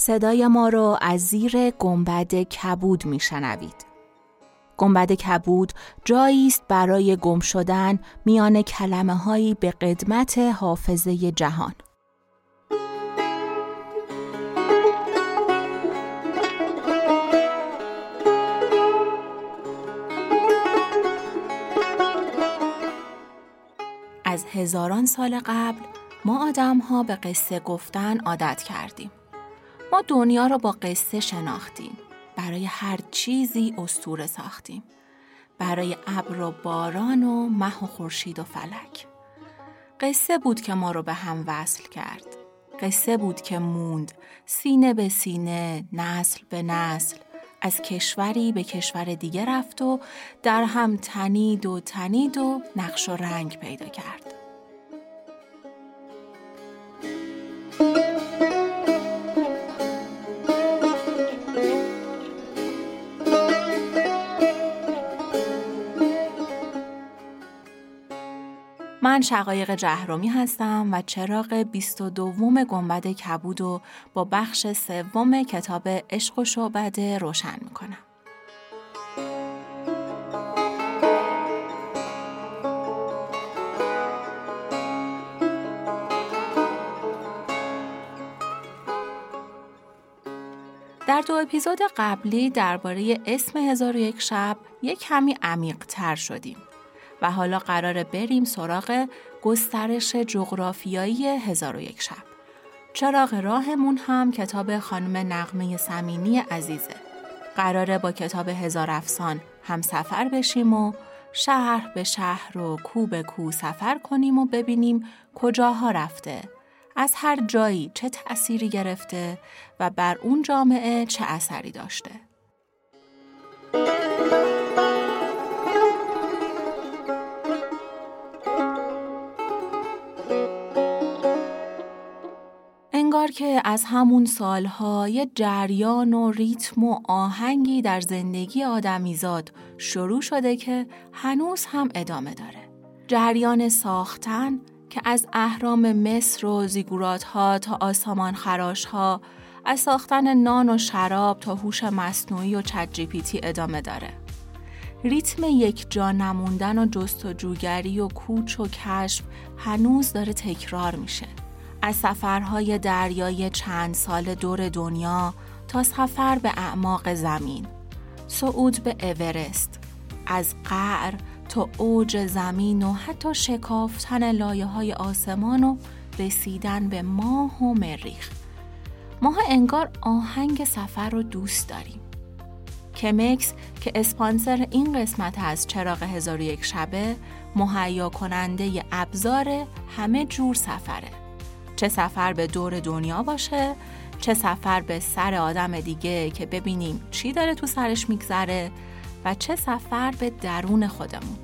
صدای ما رو از زیر گنبد کبود میشنوید. گنبد کبود جایی است برای گم شدن میان کلمه هایی به قدمت حافظه جهان. از هزاران سال قبل ما آدم ها به قصه گفتن عادت کردیم. ما دنیا را با قصه شناختیم. برای هر چیزی استوره ساختیم. برای ابر و باران و مه و خورشید و فلک. قصه بود که ما رو به هم وصل کرد. قصه بود که موند سینه به سینه، نسل به نسل، از کشوری به کشور دیگه رفت و در هم تنید و تنید و نقش و رنگ پیدا کرد. من شقایق جهرومی هستم و چراغ 22 گنبد کبود و با بخش سوم کتاب عشق و شعبده روشن می‌کنم. در دو اپیزود قبلی درباره اسم هزار و یک شب یک کمی عمیق تر شدیم. و حالا قراره بریم سراغ گسترش جغرافیایی هزار و یک شب. چراغ راهمون هم کتاب خانم نقمه سمینی عزیزه. قراره با کتاب هزار افسان هم سفر بشیم و شهر به شهر و کو به کو سفر کنیم و ببینیم کجاها رفته از هر جایی چه تأثیری گرفته و بر اون جامعه چه اثری داشته. که از همون سالها یه جریان و ریتم و آهنگی در زندگی آدمیزاد شروع شده که هنوز هم ادامه داره. جریان ساختن که از اهرام مصر و زیگورات ها تا آسامان خراش ها از ساختن نان و شراب تا هوش مصنوعی و چت ادامه داره. ریتم یک جا نموندن و جستجوگری و کوچ و کشف هنوز داره تکرار میشه. از سفرهای دریای چند سال دور دنیا تا سفر به اعماق زمین. صعود به اورست. از قعر تا اوج زمین و حتی شکافتن لایه های آسمان و رسیدن به ماه و مریخ. ماه انگار آهنگ سفر رو دوست داریم. کمکس که اسپانسر این قسمت از چراغ هزار یک شبه مهیا کننده ابزار همه جور سفره. چه سفر به دور دنیا باشه چه سفر به سر آدم دیگه که ببینیم چی داره تو سرش میگذره و چه سفر به درون خودمون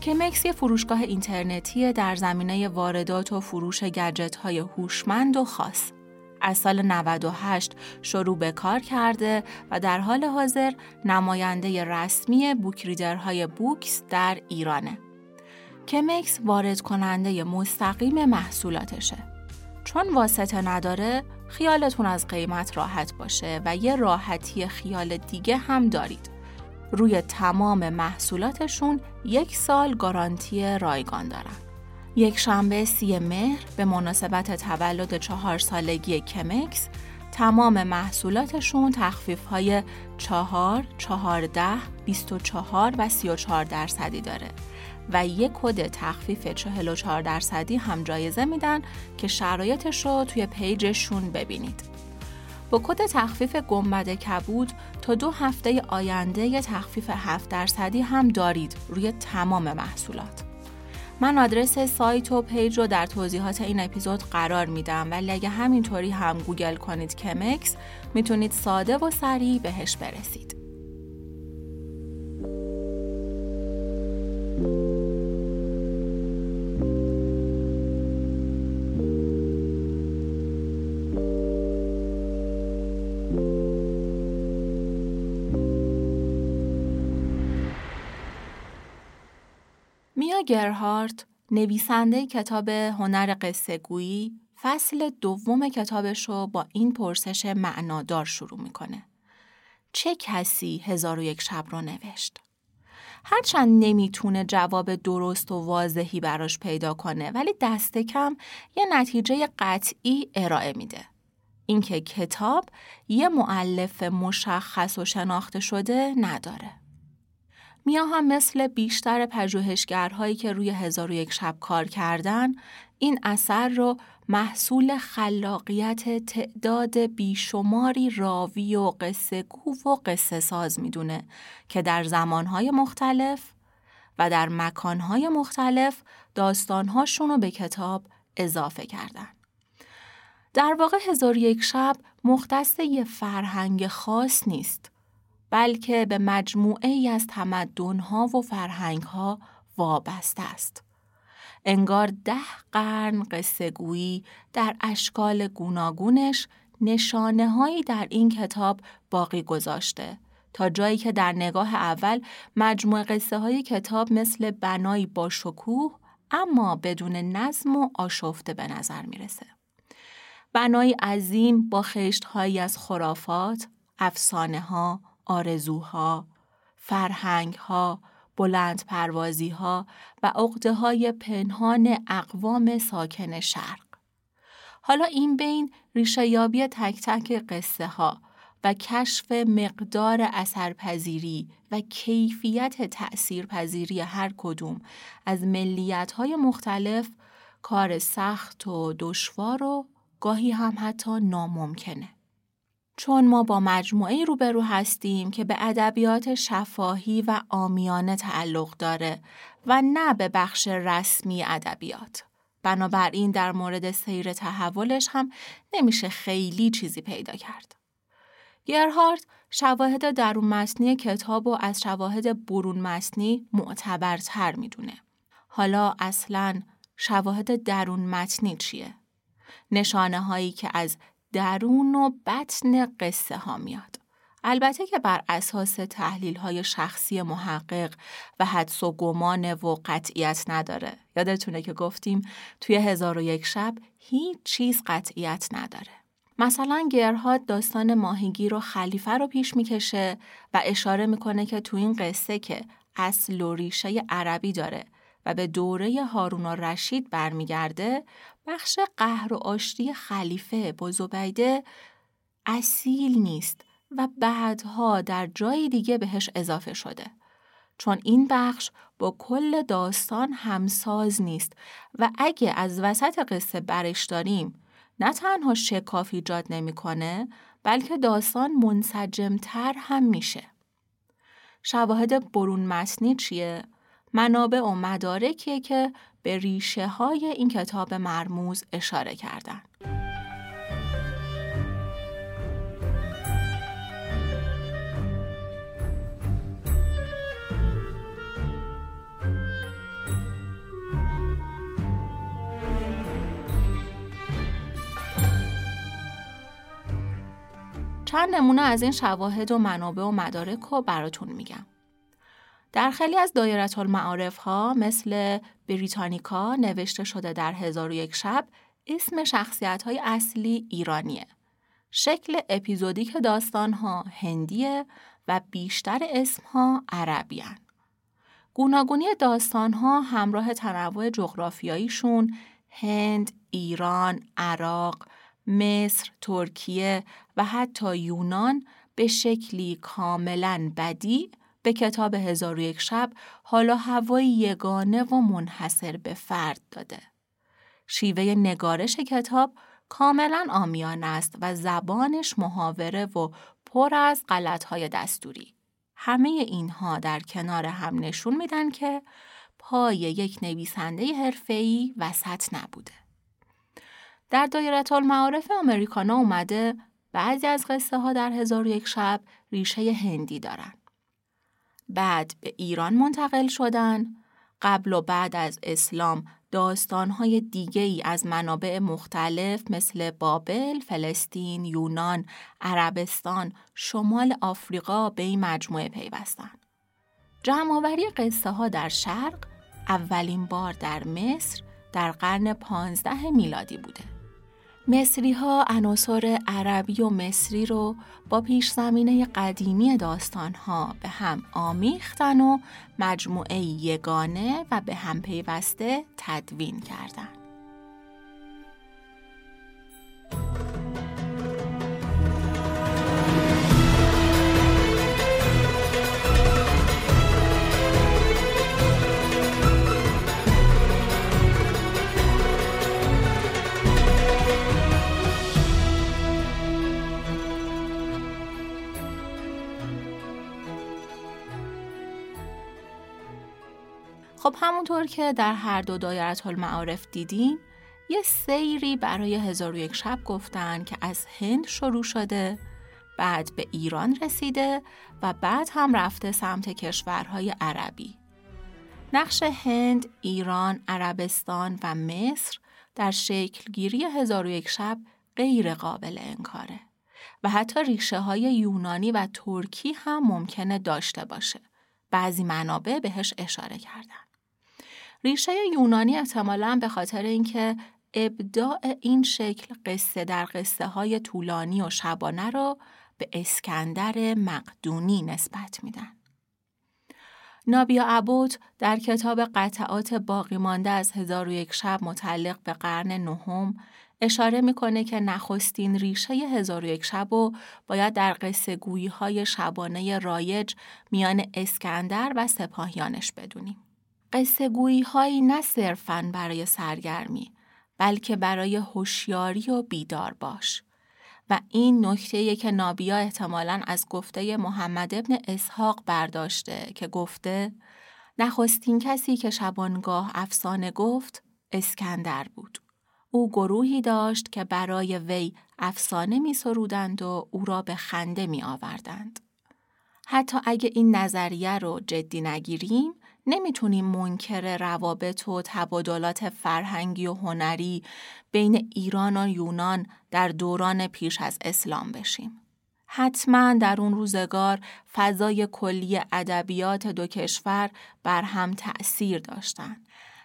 که مکس یه فروشگاه اینترنتی در زمینه واردات و فروش گجت های هوشمند و خاص از سال 98 شروع به کار کرده و در حال حاضر نماینده رسمی بوکریدرهای بوکس در ایرانه. کمکس وارد کننده مستقیم محصولاتشه. چون واسطه نداره خیالتون از قیمت راحت باشه و یه راحتی خیال دیگه هم دارید. روی تمام محصولاتشون یک سال گارانتی رایگان دارن. یک شنبه سی مهر به مناسبت تولد چهار سالگی کمکس تمام محصولاتشون تخفیف های چهار، چهارده، بیست و چهار و سی و چهار درصدی داره و یک کد تخفیف 44 درصدی هم جایزه میدن که شرایطش رو توی پیجشون ببینید. با کد تخفیف گنبد کبود تا دو هفته آینده یه تخفیف 7 درصدی هم دارید روی تمام محصولات. من آدرس سایت و پیج رو در توضیحات این اپیزود قرار میدم ولی اگه همینطوری هم گوگل کنید کمکس می‌تونید ساده و سریع بهش برسید. گرهارت نویسنده کتاب هنر قصه گویی، فصل دوم کتابش رو با این پرسش معنادار شروع می‌کنه. چه کسی هزار و یک شب رو نوشت؟ هرچند نمی‌تونه جواب درست و واضحی براش پیدا کنه ولی دست کم یه نتیجه قطعی ارائه میده. اینکه کتاب یه معلف مشخص و شناخته شده نداره. میا هم مثل بیشتر پژوهشگرهایی که روی هزار و یک شب کار کردن این اثر رو محصول خلاقیت تعداد بیشماری راوی و قصه گو و قصه ساز می‌دونه که در زمانهای مختلف و در مکانهای مختلف داستانهاشون رو به کتاب اضافه کردن. در واقع هزار یک شب مختص یه فرهنگ خاص نیست بلکه به مجموعه ای از تمدنها و فرهنگها وابسته است. انگار ده قرن قصه گویی در اشکال گوناگونش نشانه هایی در این کتاب باقی گذاشته تا جایی که در نگاه اول مجموع قصه های کتاب مثل بنایی با شکوه اما بدون نظم و آشفته به نظر می‌رسه. بنایی عظیم با خشت هایی از خرافات، افسانه ها، آرزوها، فرهنگ ها، بلند پروازی ها و عقده های پنهان اقوام ساکن شرق. حالا این بین ریشه یابی تک تک قصه ها و کشف مقدار اثرپذیری و کیفیت تأثیرپذیری هر کدوم از ملیت های مختلف کار سخت و دشوار و گاهی هم حتی ناممکنه. چون ما با مجموعه روبرو هستیم که به ادبیات شفاهی و آمیانه تعلق داره و نه به بخش رسمی ادبیات. بنابراین در مورد سیر تحولش هم نمیشه خیلی چیزی پیدا کرد. گرهارد شواهد درون متنی کتاب و از شواهد برون متنی معتبرتر می‌دونه. حالا اصلا شواهد درون متنی چیه؟ نشانه هایی که از درون و بطن قصه ها میاد. البته که بر اساس تحلیل های شخصی محقق و حدس و گمان و قطعیت نداره. یادتونه که گفتیم توی هزار و یک شب هیچ چیز قطعیت نداره. مثلا گرهاد داستان ماهیگیر و خلیفه رو پیش می‌کشه و اشاره می‌کنه که تو این قصه که اصل و ریشه عربی داره و به دوره هارون و رشید برمیگرده بخش قهر و آشتی خلیفه با زبیده اصیل نیست و بعدها در جای دیگه بهش اضافه شده. چون این بخش با کل داستان همساز نیست و اگه از وسط قصه برش داریم نه تنها شکاف ایجاد نمی‌کنه بلکه داستان منسجمتر هم میشه. شواهد برون متنی چیه؟ منابع و مدارکیه که به ریشه های این کتاب مرموز اشاره کردند. چند نمونه از این شواهد و منابع و مدارک رو براتون میگم. در خیلی از دایرت المعارف ها مثل بریتانیکا نوشته شده در هزار و یک شب اسم شخصیت های اصلی ایرانیه. شکل اپیزودیک داستان ها هندیه و بیشتر اسم ها عربیان. گوناگونی داستان ها همراه تنوع جغرافیاییشون هند، ایران، عراق، مصر، ترکیه و حتی یونان به شکلی کاملا بدی به کتاب هزار و یک شب حالا هوایی یگانه و منحصر به فرد داده. شیوه نگارش کتاب کاملا آمیان است و زبانش محاوره و پر از غلطهای دستوری. همه اینها در کنار هم نشون میدن که پای یک نویسنده حرفه‌ای وسط نبوده. در دایره المعارف امریکانا اومده بعضی از قصه ها در هزار و یک شب ریشه هندی دارن. بعد به ایران منتقل شدن، قبل و بعد از اسلام داستانهای دیگه ای از منابع مختلف مثل بابل، فلسطین، یونان، عربستان، شمال آفریقا به این مجموعه پیوستن. جمعآوری قصه ها در شرق اولین بار در مصر در قرن پانزده میلادی بوده. مصری ها عناصر عربی و مصری رو با پیش زمینه قدیمی داستان ها به هم آمیختن و مجموعه یگانه و به هم پیوسته تدوین کردند. خب همونطور که در هر دو دایره المعارف دیدیم یه سیری برای هزار و یک شب گفتن که از هند شروع شده بعد به ایران رسیده و بعد هم رفته سمت کشورهای عربی. نقش هند، ایران، عربستان و مصر در شکلگیری هزار و یک شب غیر قابل انکاره و حتی ریشه های یونانی و ترکی هم ممکنه داشته باشه. بعضی منابع بهش اشاره کردن. ریشه یونانی احتمالا به خاطر اینکه ابداع این شکل قصه در قصه های طولانی و شبانه را به اسکندر مقدونی نسبت میدن. نابیا عبود در کتاب قطعات باقی مانده از هزار و یک شب متعلق به قرن نهم اشاره می‌کنه که نخستین ریشه هزار و یک شب و باید در قصه گویی های شبانه رایج میان اسکندر و سپاهیانش بدونیم. قصه هایی نه صرفاً برای سرگرمی بلکه برای هوشیاری و بیدار باش و این نکته که نابیا احتمالاً از گفته محمد ابن اسحاق برداشته که گفته نخستین کسی که شبانگاه افسانه گفت اسکندر بود. او گروهی داشت که برای وی افسانه می سرودند و او را به خنده می آوردند. حتی اگه این نظریه رو جدی نگیریم نمی‌تونیم منکر روابط و تبادلات فرهنگی و هنری بین ایران و یونان در دوران پیش از اسلام بشیم. حتما در اون روزگار فضای کلی ادبیات دو کشور بر هم تأثیر داشتن.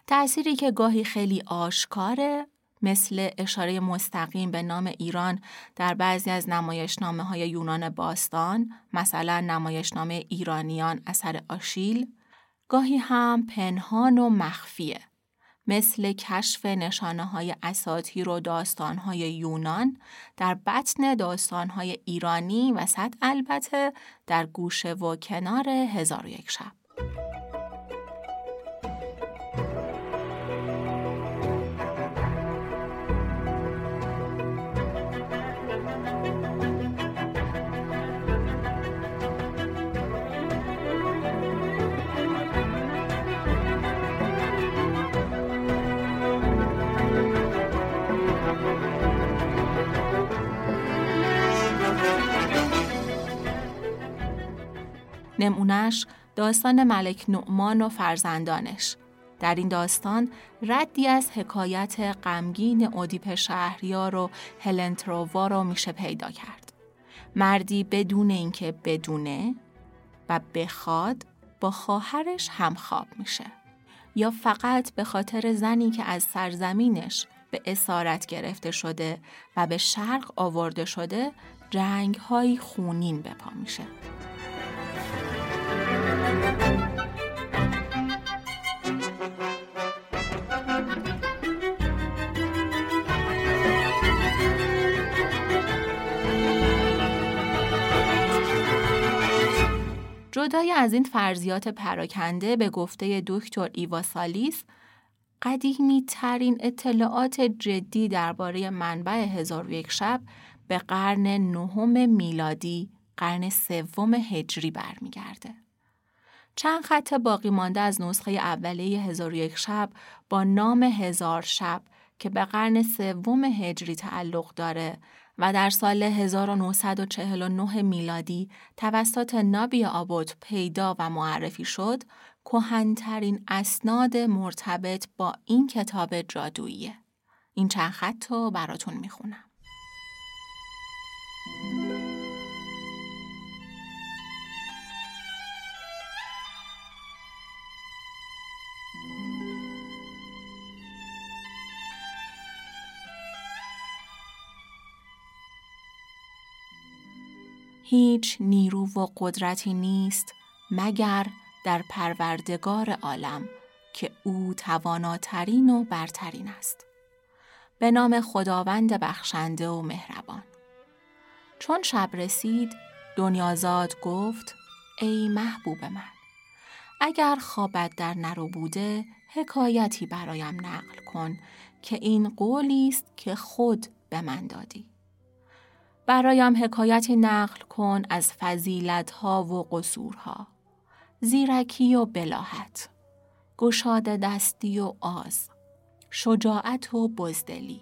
تأثیری که گاهی خیلی آشکاره مثل اشاره مستقیم به نام ایران در بعضی از نمایشنامه های یونان باستان مثلا نمایشنامه ایرانیان اثر آشیل گاهی هم پنهان و مخفیه مثل کشف نشانه های اساطیر و داستان های یونان در بطن داستان های ایرانی و صد البته در گوشه و کنار هزار و یک شب. نمونش داستان ملک نعمان و فرزندانش. در این داستان ردی از حکایت غمگین اودیپ شهریار و هلنترووا رو میشه پیدا کرد. مردی بدون اینکه بدونه و بخواد با خواهرش همخواب میشه. یا فقط به خاطر زنی که از سرزمینش به اسارت گرفته شده و به شرق آورده شده رنگ های خونین بپا میشه. جدای از این فرضیات پراکنده به گفته دکتر ایوا سالیس قدیمی ترین اطلاعات جدی درباره منبع هزار و یک شب به قرن نهم میلادی قرن سوم هجری برمیگرده. چند خط باقی مانده از نسخه اولیه هزار یک شب با نام هزار شب که به قرن سوم هجری تعلق داره و در سال 1949 میلادی توسط نابی آبوت پیدا و معرفی شد، کهنترین اسناد مرتبط با این کتاب جادوییه. این چند خط رو براتون می‌خونم. هیچ نیرو و قدرتی نیست مگر در پروردگار عالم که او تواناترین و برترین است. به نام خداوند بخشنده و مهربان. چون شب رسید دنیازاد گفت ای محبوب من اگر خوابت در نرو بوده حکایتی برایم نقل کن که این قولی است که خود به من دادی. برایم حکایتی نقل کن از فضیلتها و قصورها. زیرکی و بلاحت. گشاد دستی و آز. شجاعت و بزدلی.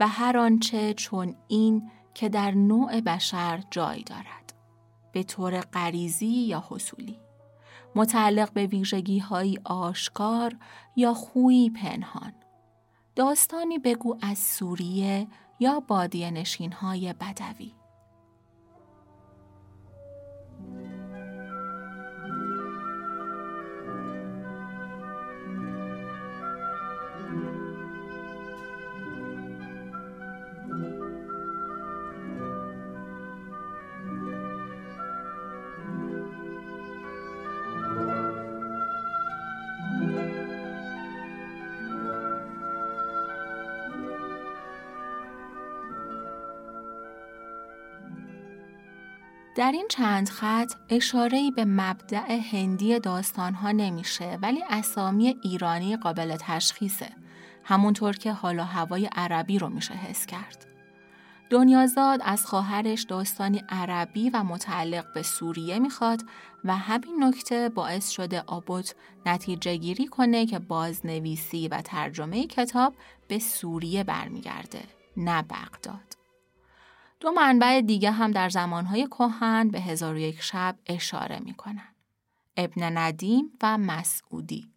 و هر آنچه چون این که در نوع بشر جای دارد. به طور غریزی یا حصولی. متعلق به ویژگی های آشکار یا خویی پنهان. داستانی بگو از سوریه یا بادیه نشین های بدوی. در این چند خط اشاره‌ای به مبدع هندی داستانها نمیشه ولی اسامی ایرانی قابل تشخیصه همونطور که حالا هوای عربی رو میشه حس کرد. دنیازاد از خواهرش داستانی عربی و متعلق به سوریه می‌خواد و همین نکته باعث شده آبوت نتیجه گیری کنه که بازنویسی و ترجمه کتاب به سوریه برمیگرده نه بغداد. دو منبع دیگه هم در زمانهای کهن به هزار و یک شب اشاره می کنن. ابن ندیم و مسعودی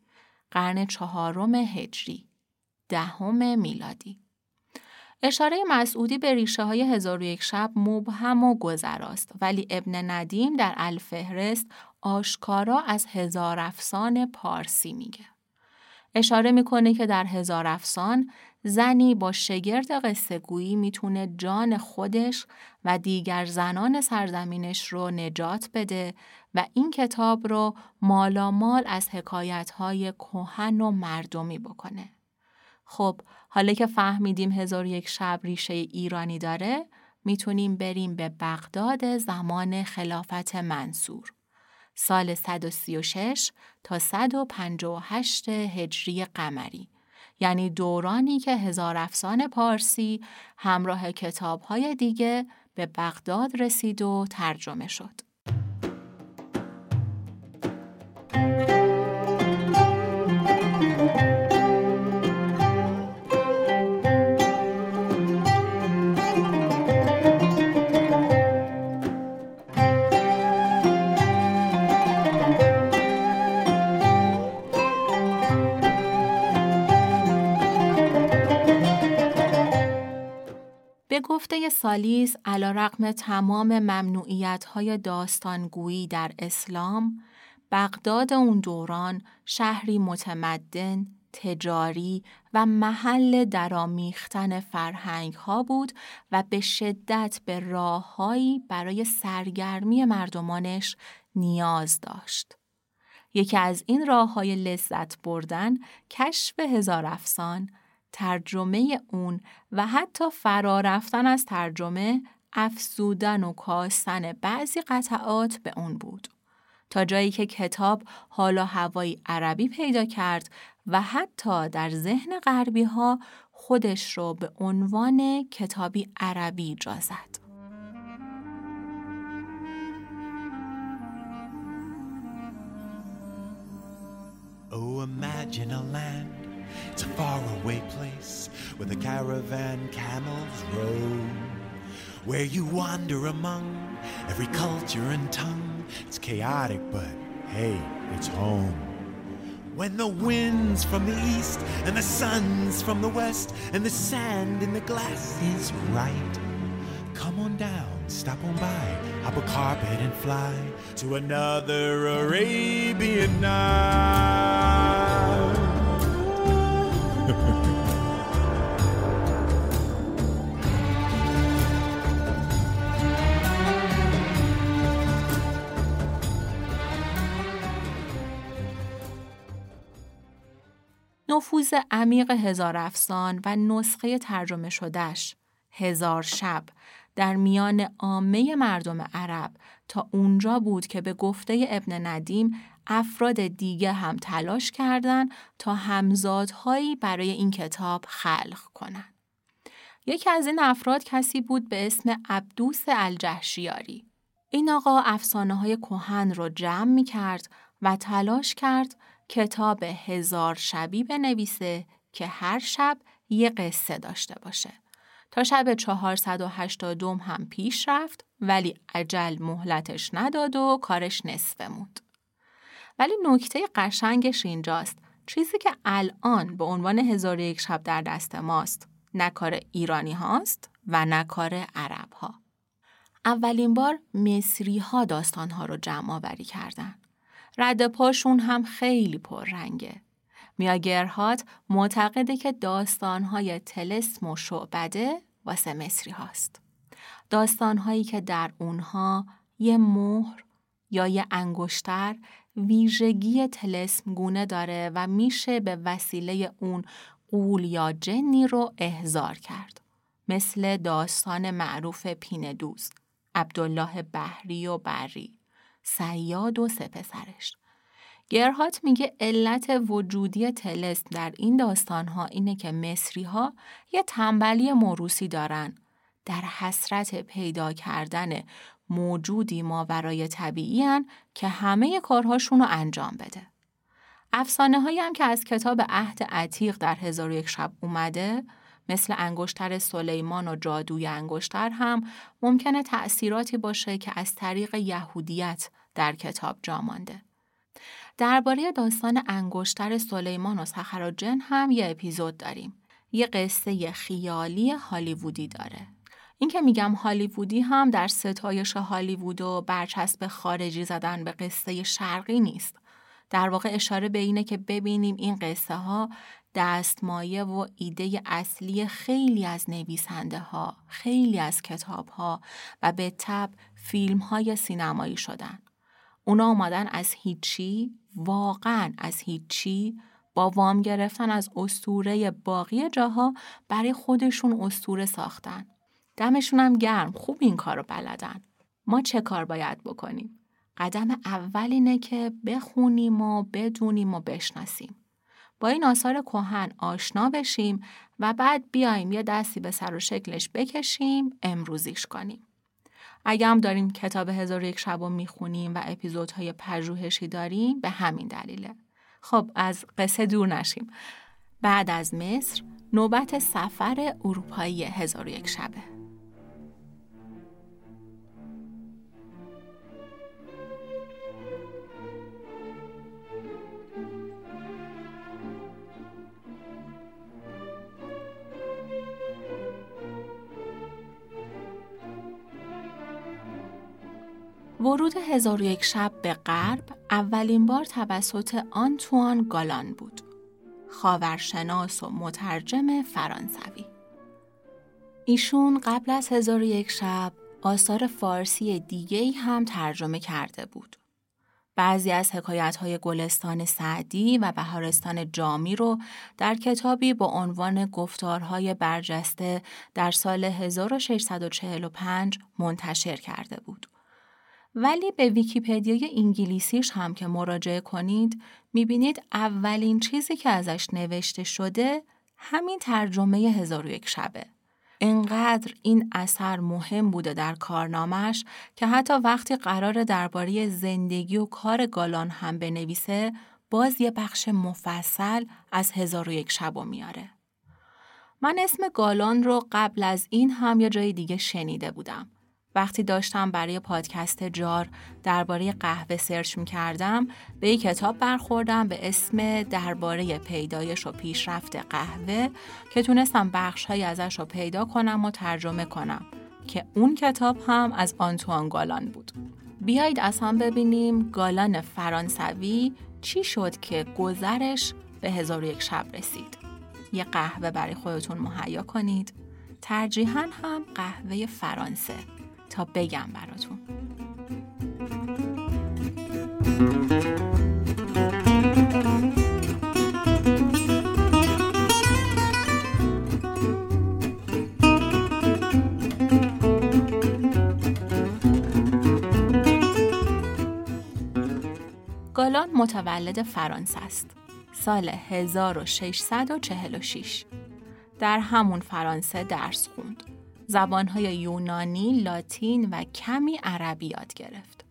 قرن چهارم هجری دهم میلادی اشاره مسعودی به ریشه های هزار و یک شب مبهم و گذراست ولی ابن ندیم در الفهرست آشکارا از هزار افسان پارسی میگه. اشاره می‌کنه که در هزار افسان زنی با شگرد قصه گویی می‌تونه جان خودش و دیگر زنان سرزمینش رو نجات بده و این کتاب رو مالامال از حکایتهای کهن و مردمی بکنه. خب حالا که فهمیدیم هزار یک شب ریشه ایرانی داره می‌تونیم بریم به بغداد زمان خلافت منصور. سال 136 تا 158 هجری قمری یعنی دورانی که هزار افسان پارسی همراه کتابهای دیگه به بغداد رسید و ترجمه شد. سالیس علا رقم تمام ممنوعیت های داستانگویی در اسلام، بغداد اون دوران شهری متمدن، تجاری و محل درامیختن فرهنگ ها بود و به شدت به راههایی برای سرگرمی مردمانش نیاز داشت. یکی از این راه های لذت بردن کشف هزار افسان ترجمه اون و حتی فرا رفتن از ترجمه افزودن و کاستن بعضی قطعات به اون بود. تا جایی که کتاب حالا هوایی عربی پیدا کرد و حتی در ذهن غربی ها خودش رو به عنوان کتابی عربی جا زد. Oh, imagine a land It's a faraway place where the caravan camels roam. Where you wander among every culture and tongue. It's chaotic, but hey, it's home. When the wind's from the east and the sun's from the west and the sand in the glass is right. Come on down, stop on by, hop a carpet and fly to another Arabian night. نفوذ عمیق هزار افسان و نسخه ترجمه شدهش هزار شب در میان عامه مردم عرب تا اونجا بود که به گفته ابن ندیم افراد دیگه هم تلاش کردند تا همزادهایی برای این کتاب خلق کنند. یکی از این افراد کسی بود به اسم عبدوس الجهشیاری. این آقا افسانه های کوهن رو جمع می کرد و تلاش کرد کتاب هزار شبی بنویسه که هر شب یه قصه داشته باشه. تا شب 480 هم پیش رفت ولی عجل مهلتش نداد و کارش نصفه موند. ولی نکته قشنگش اینجاست چیزی که الان به عنوان هزار یک شب در دست ماست نه کار ایرانی هاست و نه کار عرب ها. اولین بار مصری ها داستان ها رو جمع آوری کردن. رد پاشون هم خیلی پررنگه. میاگرهات معتقده که داستانهای تلسم و شعبده واسه مصری هاست. داستانهایی که در اونها یه مهر یا یه انگشتر ویژگی تلسم گونه داره و میشه به وسیله اون قول یا جنی رو احضار کرد. مثل داستان معروف پیندوز، عبدالله بحری و بری، سیاد و سپسرش. گرهات میگه علت وجودی تلسم در این داستانها اینه که مصری ها یه تنبلی موروسی دارن در حسرت پیدا کردن موجودی ما برای طبیعی که همه کارهاشون رو انجام بده. افسانه هایی هم که از کتاب عهد عتیق در هزار یک شب اومده مثل انگشتر سلیمان و جادوی انگشتر هم ممکنه تأثیراتی باشه که از طریق یهودیت در کتاب جا مانده. درباره داستان انگشتر سلیمان و سخراجن هم یه اپیزود داریم. یه قصه خیالی هالیوودی داره. این که میگم هالیوودی هم در ستایش هالیوود و برچسب خارجی زدن به قصه شرقی نیست. در واقع اشاره به اینه که ببینیم این قصه ها دستمایه و ایده اصلی خیلی از نویسنده ها، خیلی از کتاب ها و به تب فیلم های سینمایی شدن. اونا اومدن از هیچی، واقعا از هیچی با وام گرفتن از استوره باقی جاها برای خودشون استوره ساختن. دمشون هم گرم خوب این کار رو بلدن. ما چه کار باید بکنیم؟ قدم اول اینه که بخونیم و بدونیم و بشناسیم. با این آثار کهن آشنا بشیم و بعد بیایم یه دستی به سر و شکلش بکشیم امروزیش کنیم. اگه هم داریم کتاب هزار یک شب رو می‌خونیم و اپیزودهای پژوهشی داریم به همین دلیله. خب از قصه دور نشیم. بعد از مصر نوبت سفر اروپایی هزار یک شبه. ورود هزار یک شب به غرب اولین بار توسط آنتوان گالان بود. خاورشناس و مترجم فرانسوی. ایشون قبل از هزار یک شب آثار فارسی دیگه هم ترجمه کرده بود. بعضی از حکایت های گلستان سعدی و بهارستان جامی رو در کتابی با عنوان گفتارهای برجسته در سال 1645 منتشر کرده بود. ولی به ویکیپدیای انگلیسیش هم که مراجعه کنید می‌بینید اولین چیزی که ازش نوشته شده همین ترجمه هزار و یک شبه. انقدر این اثر مهم بوده در کارنامش که حتی وقتی قرار درباره زندگی و کار گالان هم بنویسه باز یه بخش مفصل از هزار و یک شب و میاره. من اسم گالان رو قبل از این هم یه جای دیگه شنیده بودم. وقتی داشتم برای پادکست جار درباره قهوه سرچ می کردم به یک کتاب برخوردم به اسم درباره پیدایش و پیشرفت قهوه که تونستم بخشهایی ازش رو پیدا کنم و ترجمه کنم که اون کتاب هم از آنتوان گالان بود. بیایید از هم ببینیم گالان فرانسوی چی شد که گذرش به هزار یک شب رسید. یه قهوه برای خودتون مهیا کنید. ترجیحاً هم قهوه فرانسه تا بگم براتون گالان متولد فرانسه است. سال 1646 در همون فرانسه درس خوند. زبانهای یونانی، لاتین و کمی عربی یاد گرفت.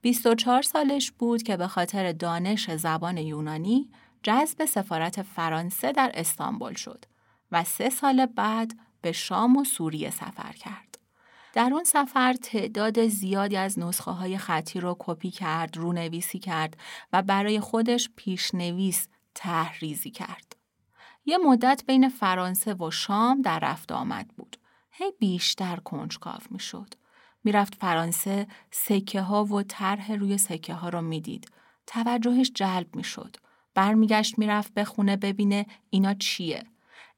24 سالش بود که به خاطر دانش زبان یونانی جذب سفارت فرانسه در استانبول شد و سه سال بعد به شام و سوریه سفر کرد. در اون سفر تعداد زیادی از نسخه های خطی رو کپی کرد، رونویسی کرد و برای خودش پیشنویس تحریزی کرد. یه مدت بین فرانسه و شام در رفت آمد بود. هی بیشتر کنجکاو می شد. می‌رفت فرانسه سکه ها و طرح روی سکه ها رو می‌دید. توجهش جلب می شد. برمیگشت می‌رفت به خونه ببینه اینا چیه.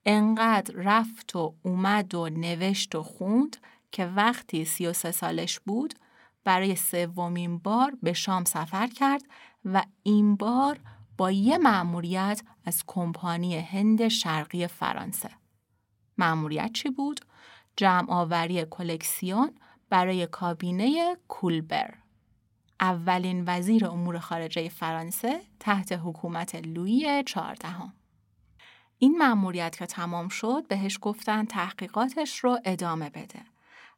انقدر رفت و اومد و نوشت و خوند که وقتی سی و سه سالش بود برای سومین بار به شام سفر کرد و این بار با یه مأموریت از کمپانی هند شرقی فرانسه. مأموریت چی بود؟ جمع آوری کلکسیون برای کابینه کولبر. اولین وزیر امور خارجه فرانسه تحت حکومت لویی چهاردهم. این مأموریت که تمام شد بهش گفتن تحقیقاتش رو ادامه بده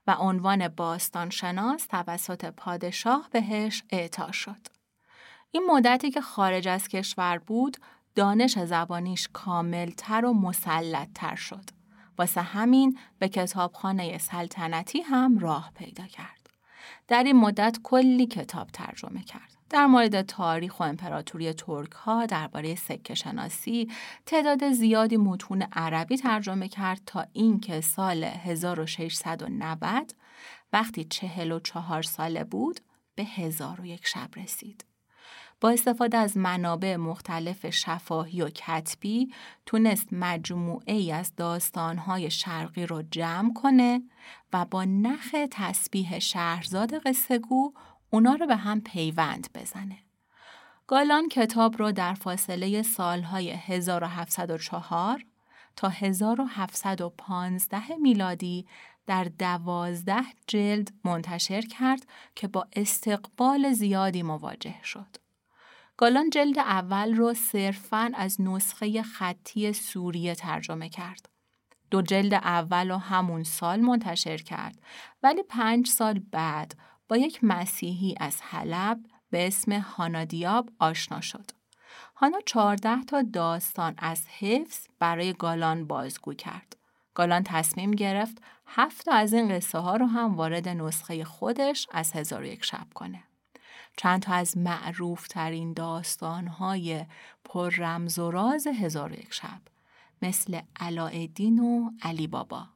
و عنوان باستانشناس توسط پادشاه بهش اعطا شد. این مدتی که خارج از کشور بود دانش زبانیش کاملتر و مسلطتر شد. واسه همین به کتابخانه سلطنتی هم راه پیدا کرد. در این مدت کلی کتاب ترجمه کرد. در مورد تاریخ و امپراتوری ترک ها درباره سکه شناسی تعداد زیادی متون عربی ترجمه کرد تا اینکه سال 1690 وقتی 44 ساله بود به هزار و یک شب رسید. با استفاده از منابع مختلف شفاهی و کتبی تونست مجموعه ای از داستانهای شرقی رو جمع کنه و با نخ تسبیح شهرزاد قصه گو اونا رو به هم پیوند بزنه. گالان کتاب رو در فاصله سالهای 1704 تا 1715 میلادی در دوازده جلد منتشر کرد که با استقبال زیادی مواجه شد. گالان جلد اول رو صرفاً از نسخه خطی سوریه ترجمه کرد. دو جلد اول رو همون سال منتشر کرد ولی پنج سال بعد با یک مسیحی از حلب به اسم هانادیاب آشنا شد. هانا چهارده تا داستان از حفظ برای گالان بازگو کرد. گالان تصمیم گرفت هفت از این قصه ها رو هم وارد نسخه خودش از هزار یک شب کنه. چند تا از معروف ترین داستان های پر رمز و راز هزار یک شب مثل علایالدین و علی بابا.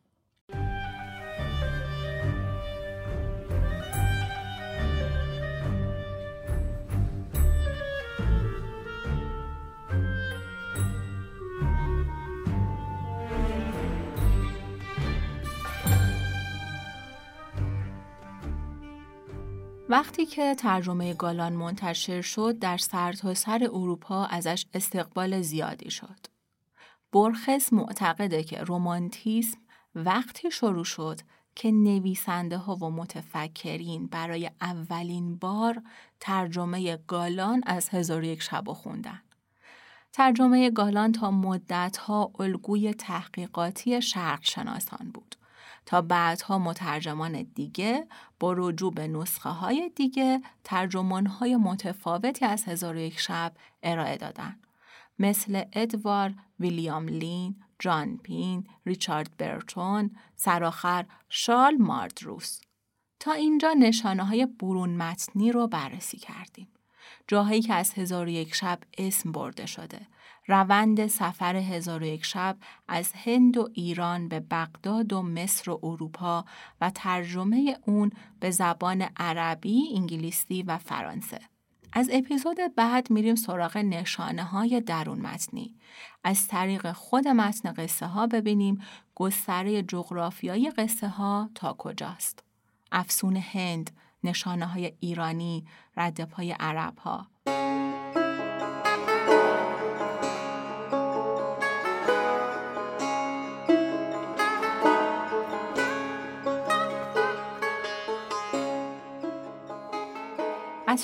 وقتی که ترجمه گالان منتشر شد در سرتاسر سر اروپا ازش استقبال زیادی شد. برخس معتقده که رومانتیسم وقتی شروع شد که نویسنده ها و متفکرین برای اولین بار ترجمه گالان از هزار یک شب خوندن. ترجمه گالان تا مدت ها الگوی تحقیقاتی شرق شناسان بود. تا بعدها مترجمان دیگه با رجوع به نسخه های دیگه ترجمان های متفاوتی از هزار یک شب ارائه دادن. مثل ادوار ویلیام لین، جان پین، ریچارد برتون، سرآخر شارل ماردروس. تا اینجا نشانه های برون متنی رو بررسی کردیم. جاهایی که از هزار یک شب اسم برده شده روند سفر هزار و یک شب از هند و ایران به بغداد و مصر و اروپا و ترجمه اون به زبان عربی، انگلیسی و فرانسه. از اپیزود بعد میریم سراغ نشانه های درون متنی. از طریق خود متن قصه ها ببینیم گستره جغرافیایی قصه ها تا کجاست. افسون هند، نشانه های ایرانی، ردپای عرب ها.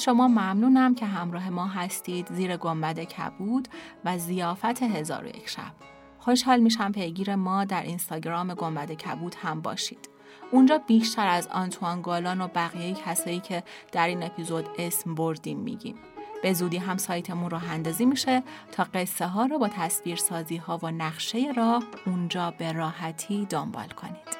شما ممنونم که همراه ما هستید زیر گنبد کبود و زیافت هزار و یک شب. خوشحال میشم پیگیر ما در اینستاگرام گنبد کبود هم باشید. اونجا بیشتر از آنتوان گالان و بقیه کسایی که در این اپیزود اسم بردیم میگیم. به زودی هم سایتمون راه اندازی میشه تا قصه ها رو با تصویر سازی ها و نقشه راه اونجا به راحتی دنبال کنید.